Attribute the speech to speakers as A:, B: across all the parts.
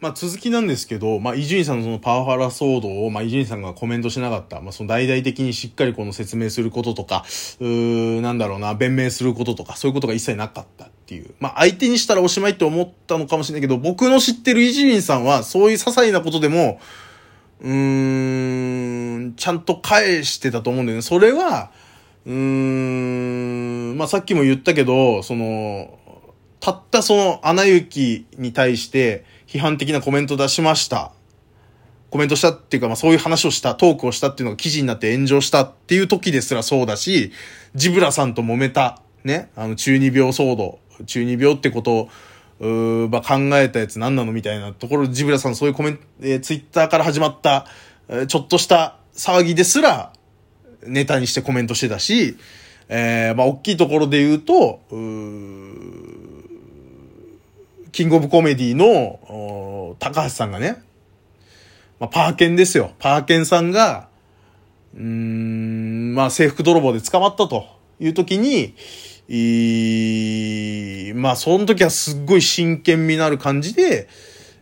A: まあ続きなんですけど、まあ伊集院さんのそのパワハラ騒動を、まあ伊集院さんがコメントしなかった、まあその大々的にしっかりこの説明することとか、うー、なんだろうな、弁明することとか、そういうことが一切なかったっていう。まあ相手にしたらおしまいって思ったのかもしれないけど、僕の知ってる伊集院さんは、そういう些細なことでも、うーん、ちゃんと返してたと思うんだよね。それは、うーん、まあさっきも言ったけど、その、たったその、アナ雪に対して、批判的なコメント出しました。コメントしたっていうか、まあそういう話をした、トークをしたっていうのが記事になって炎上したっていう時ですらそうだし、ジブラさんと揉めた、ね、あの中二病騒動、中二病ってことを、うまあ、考えたやつ何なのみたいなところ、ジブラさんそういうコメント、えー、ツイッターから始まった、えー、ちょっとした騒ぎですら、ネタにしてコメントしてたし、えー、まあ、大きいところで言うと、うキングオブコメディの、高橋さんがね、まあ、パーケンですよ。パーケンさんが、うーん、まあ、制服泥棒で捕まったという時に、いまあ、その時はすっごい真剣味のある感じで、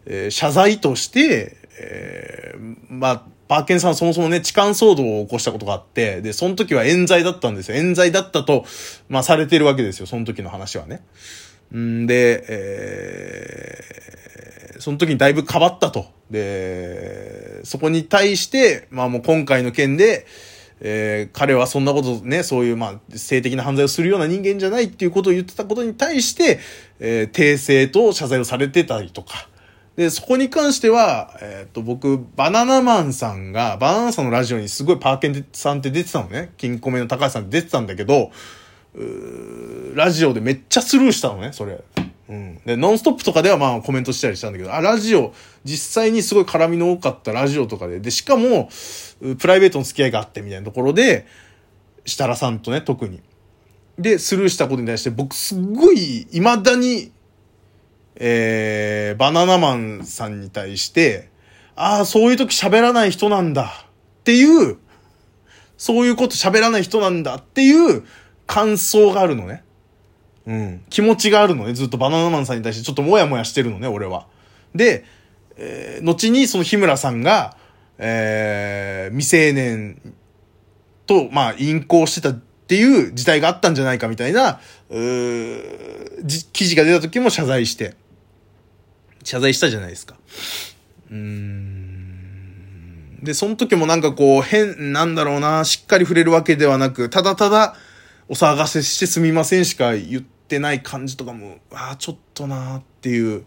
A: えー、謝罪として、えー、まあ、パーケンさんはそもそもね、痴漢騒動を起こしたことがあって、で、その時は冤罪だったんですよ。冤罪だったと、まあ、されてるわけですよ。その時の話はね。んで、えー、その時にだいぶ変わったと。で、そこに対して、まあもう今回の件で、えー、彼はそんなことね、そういうまあ性的な犯罪をするような人間じゃないっていうことを言ってたことに対して、えー、訂正と謝罪をされてたりとか。で、そこに関しては、えっ、と、僕、バナナマンさんが、バナナさんのラジオにすごいパーケンさんって出てたのね。金庫目の高橋さんって出てたんだけど、ラジオでめっちゃスルーしたのね、それ。うん。で、ノンストップとかではまあコメントしたりしたんだけど、あ、ラジオ、実際にすごい絡みの多かったラジオとかで、で、しかも、プライベートの付き合いがあってみたいなところで、設楽さんとね、特に。で、スルーしたことに対して、僕すっごい、未だに、えー、バナナマンさんに対して、ああ、そういう時喋らない人なんだっていう、そういうこと喋らない人なんだっていう感想があるのね。うん。気持ちがあるのね。ずっとバナナマンさんに対してちょっともやもやしてるのね、俺は。で、えー、後にその日村さんが、えー、未成年と、まあ、淫行してたっていう時代があったんじゃないかみたいな、う記事が出た時も謝罪して、謝罪したじゃないですか。うーん。で、その時もなんかこう、変、なんだろうな、しっかり触れるわけではなく、ただただ、お騒がせしてすみませんしか言ってない感じとかも、ああ、ちょっとなーっていう、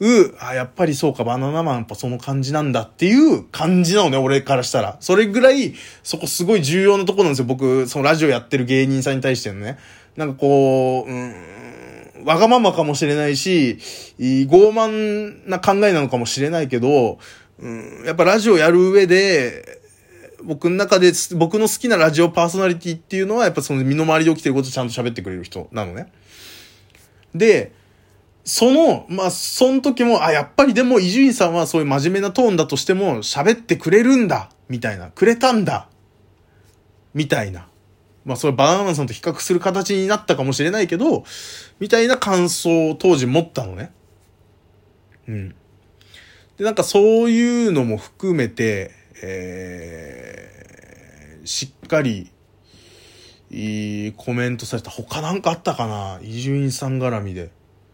A: う、あやっぱりそうか、バナナマンやっぱその感じなんだっていう感じなのね、俺からしたら。それぐらい、そこすごい重要なとこなんですよ。僕、そのラジオやってる芸人さんに対してのね。なんかこう、うん、わがままかもしれないし、傲慢な考えなのかもしれないけど、うん、やっぱラジオやる上で、僕の中で、僕の好きなラジオパーソナリティっていうのは、やっぱその身の回りで起きてることをちゃんと喋ってくれる人なのね。で、その、まあ、その時も、あ、やっぱりでも伊集院さんはそういう真面目なトーンだとしても喋ってくれるんだ、みたいな、くれたんだ、みたいな。まあ、それバナナマンさんと比較する形になったかもしれないけど、みたいな感想を当時持ったのね。うん。で、なんかそういうのも含めて、えー、しっかり、いいコメントされた。他なんかあったかな？伊集院さん絡みで。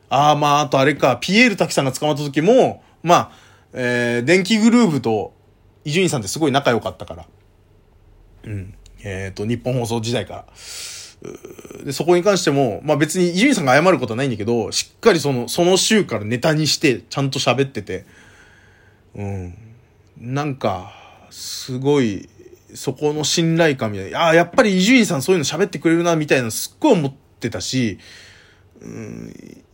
A: ああ、まあ、あとあれか、ピエール滝さんが捕まった時も、まあ、えー、電気グルーヴと伊集院さんってすごい仲良かったから。うん。えっ、ー、と、日本放送時代から。で、そこに関しても、まあ別に伊集院さんが謝ることはないんだけど、しっかりその、その週からネタにして、ちゃんと喋ってて、うん。なんか、すごい、そこの信頼感みたいな。ああ、やっぱり伊集院さんそういうの喋ってくれるな、みたいなすっごい思ってたし、うん、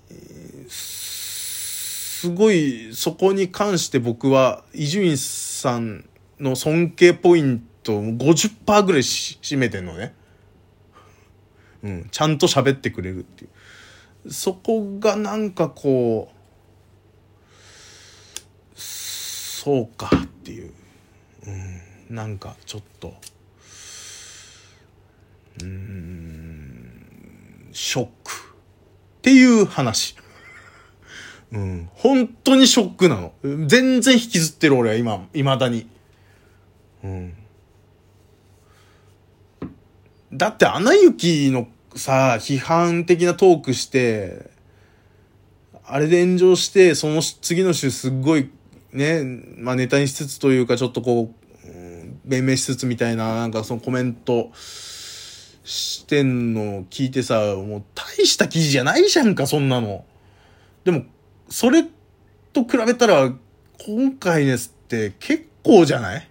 A: すごい、そこに関して僕は、伊集院さんの尊敬ポイント50%ぐらい占めてんのね。うん、ちゃんと喋ってくれるっていう。そこがなんかこう、そうかっていう。うん、なんかちょっとうんショックっていう話うん。本当にショックなの。全然引きずってる俺は今、未だに。うん。だって、アナ雪のさ、批判的なトークして、あれで炎上して、その次の週すっごい、ね、まあネタにしつつというか、ちょっとこう、うん、弁明しつつみたいな、なんかそのコメントしてんのを聞いてさ、もう大した記事じゃないじゃんか、そんなの。でも、それと比べたら、今回ですって結構じゃない？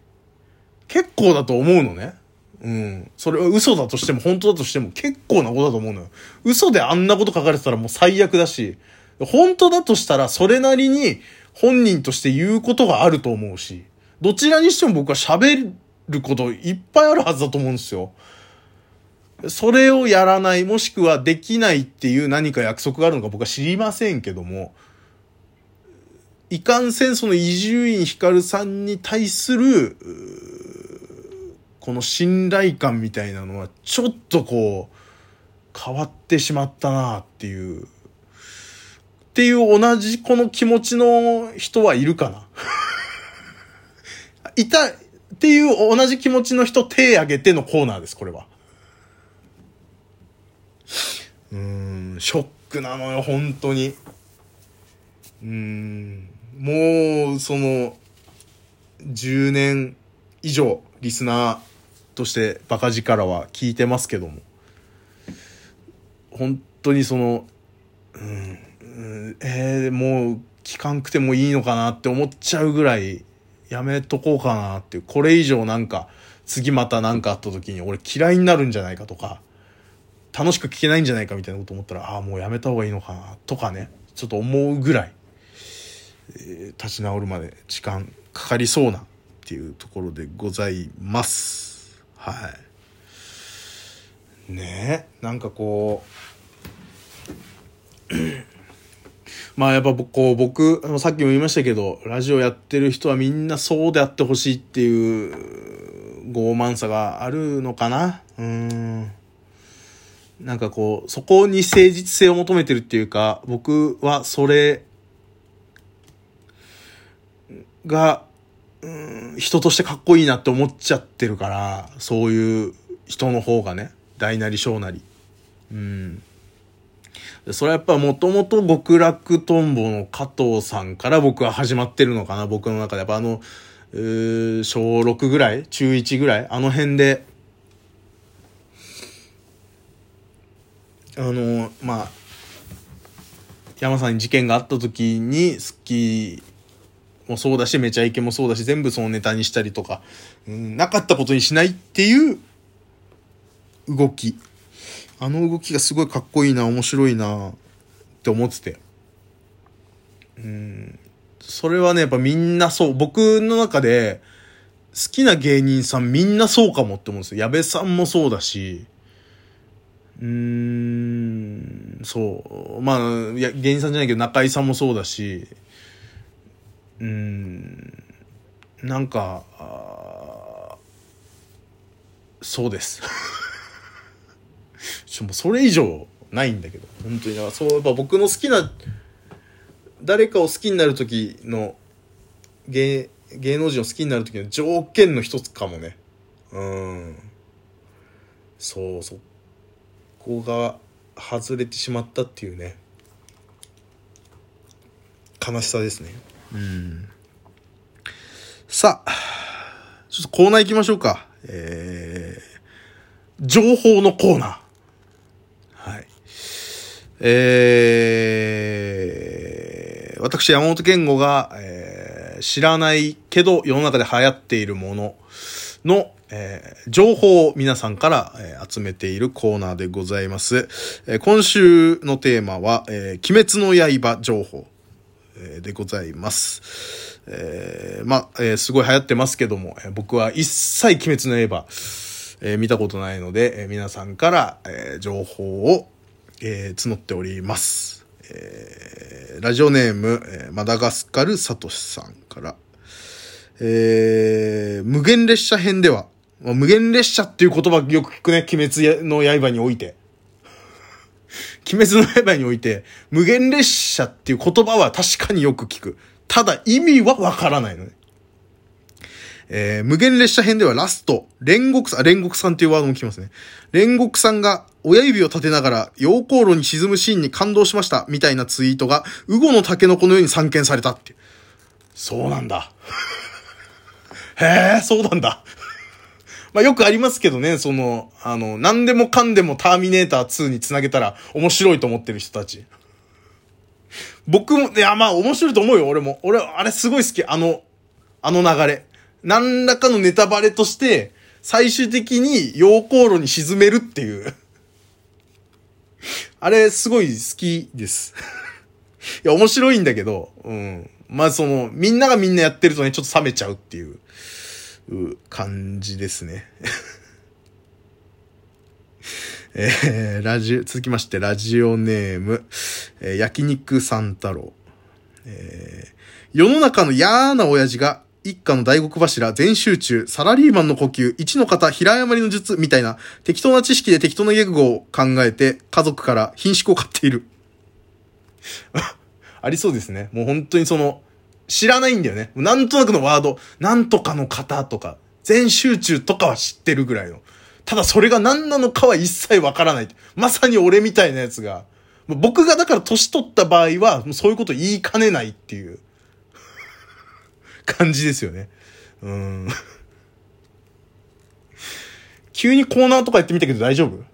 A: 結構だと思うのね。うん。それは嘘だとしても、本当だとしても結構なことだと思うのよ。嘘であんなこと書かれてたらもう最悪だし、本当だとしたらそれなりに本人として言うことがあると思うし、どちらにしても僕は喋ることいっぱいあるはずだと思うんですよ。それをやらない、もしくはできないっていう何か約束があるのか僕は知りませんけども、いかんせんその伊集院光さんに対する、この信頼感みたいなのはちょっとこう変わってしまったなっていうっていう同じこの気持ちの人はいるかな。いたっていう同じ気持ちの人手挙げてのコーナーですこれは。うんショックなのよ本当に。うんもうその10年以上リスナーとしてバカ力は聞いてますけども。本当にその、うん、えー、もう聞かんくてもいいのかなって思っちゃうぐらいやめとこうかなっていうこれ以上なんか次また何かあった時に俺嫌いになるんじゃないかとか楽しく聞けないんじゃないかみたいなこと思ったらああもうやめた方がいいのかなとかねちょっと思うぐらい、えー、立ち直るまで時間かかりそうなっていうところでございます。はいねえなんかこうまあやっぱこう僕さっきも言いましたけどラジオやってる人はみんなそうであってほしいっていう傲慢さがあるのかな？うんなんかこうそこに誠実性を求めてるっていうか僕はそれが、人としてかっこいいなって思っちゃってるから、そういう人の方がね、大なり小なり。うん。それはやっぱもともと極楽とんぼの加藤さんから僕は始まってるのかな、僕の中で。やっぱあの、小6ぐらい中1ぐらいあの辺で、あの、まあ、山さんに事件があった時に、好きもそうだし、めちゃイケもそうだし、全部そのネタにしたりとか、うん、なかったことにしないっていう動き。あの動きがすごいかっこいいな、面白いなって思ってて。うん。それはね、やっぱみんなそう。僕の中で、好きな芸人さんみんなそうかもって思うんですよ。矢部さんもそうだし、うーん、そう。まあ、や、芸人さんじゃないけど中井さんもそうだし、うんなんかそうですちもうそれ以上ないんだけど本当にだからそうやっぱ僕の好きな誰かを好きになる時の芸芸能人を好きになる時の条件の一つかもねうんそうそこが外れてしまったっていうね悲しさですねうん。さあ、ちょっとコーナー行きましょうか。えー、情報のコーナー。えー、私、山本健吾が、えー、知らないけど世の中で流行っているものの、えー、情報を皆さんから、えー、集めているコーナーでございます。えー、今週のテーマは、えー、鬼滅の刃情報え。でございます。えー、まあ、えー、すごい流行ってますけども、えー、僕は一切鬼滅の刃、えー、見たことないので、えー、皆さんから、えー、情報を、えー、募っております。えー、ラジオネーム、え、マダガスカルサトシさんから、えー、無限列車編では、ま、無限列車っていう言葉よく聞くね、鬼滅の刃において。鬼滅の刃において、無限列車っていう言葉は確かによく聞く。ただ意味はわからないのね。えー、無限列車編ではラスト、煉獄さん、煉獄さんっていうワードも聞きますね。煉獄さんが親指を立てながら溶鉱炉に沈むシーンに感動しましたみたいなツイートが、ウゴのタケノコのように散見されたって。そうなんだ。へえ、そうなんだ。まあよくありますけどね、その、あの、何でもかんでもターミネーター2につなげたら面白いと思ってる人たち。僕も、いや、まあ面白いと思うよ、俺も。俺、あれすごい好き、あの、あの流れ。何らかのネタバレとして、最終的に溶鉱炉に沈めるっていう。あれ、すごい好きです。いや、面白いんだけど、うん。まあ、その、みんながみんなやってるとね、ちょっと冷めちゃうっていう、う感じですね。えー、ラジオ、続きまして、ラジオネーム、えー、焼肉三太郎。えー、世の中の嫌な親父が一家の大黒柱、全集中、サラリーマンの呼吸、一の方、平山りの術、みたいな、適当な知識で適当な言語を考えて、家族から品種を買っている。ありそうですね。もう本当にその、知らないんだよね。なんとなくのワード、なんとかの方とか、全集中とかは知ってるぐらいの。ただそれが何なのかは一切わからない。まさに俺みたいなやつが、僕がだから年取った場合は、そういうこと言いかねないっていう。感じですよね。うん。急にコーナーとかやってみたけど大丈夫？いや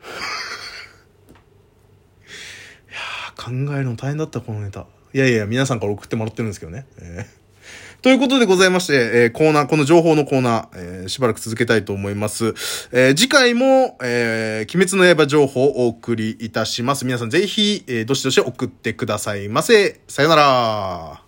A: 考えるの大変だった、このネタ。いやいや、皆さんから送ってもらってるんですけどね。えー ということでございまして、えー、コーナー、この情報のコーナー、えー、しばらく続けたいと思います。え、次回も、え、鬼滅の刃情報をお送りいたします。皆さんぜひ、え、どしどし送ってくださいませ。さよなら。